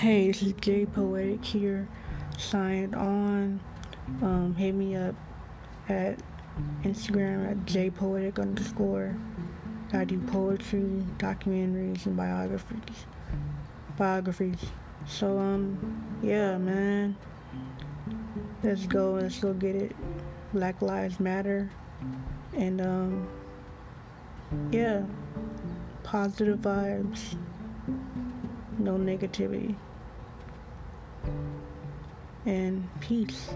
Hey, this is Jay Poetic here. Signed on. Um, hit me up at Instagram at jpoetic underscore. I do poetry, documentaries, and biographies. Biographies. So um, yeah, man. Let's go. Let's go get it. Black Lives Matter. And um, yeah, positive vibes. No negativity. And peace.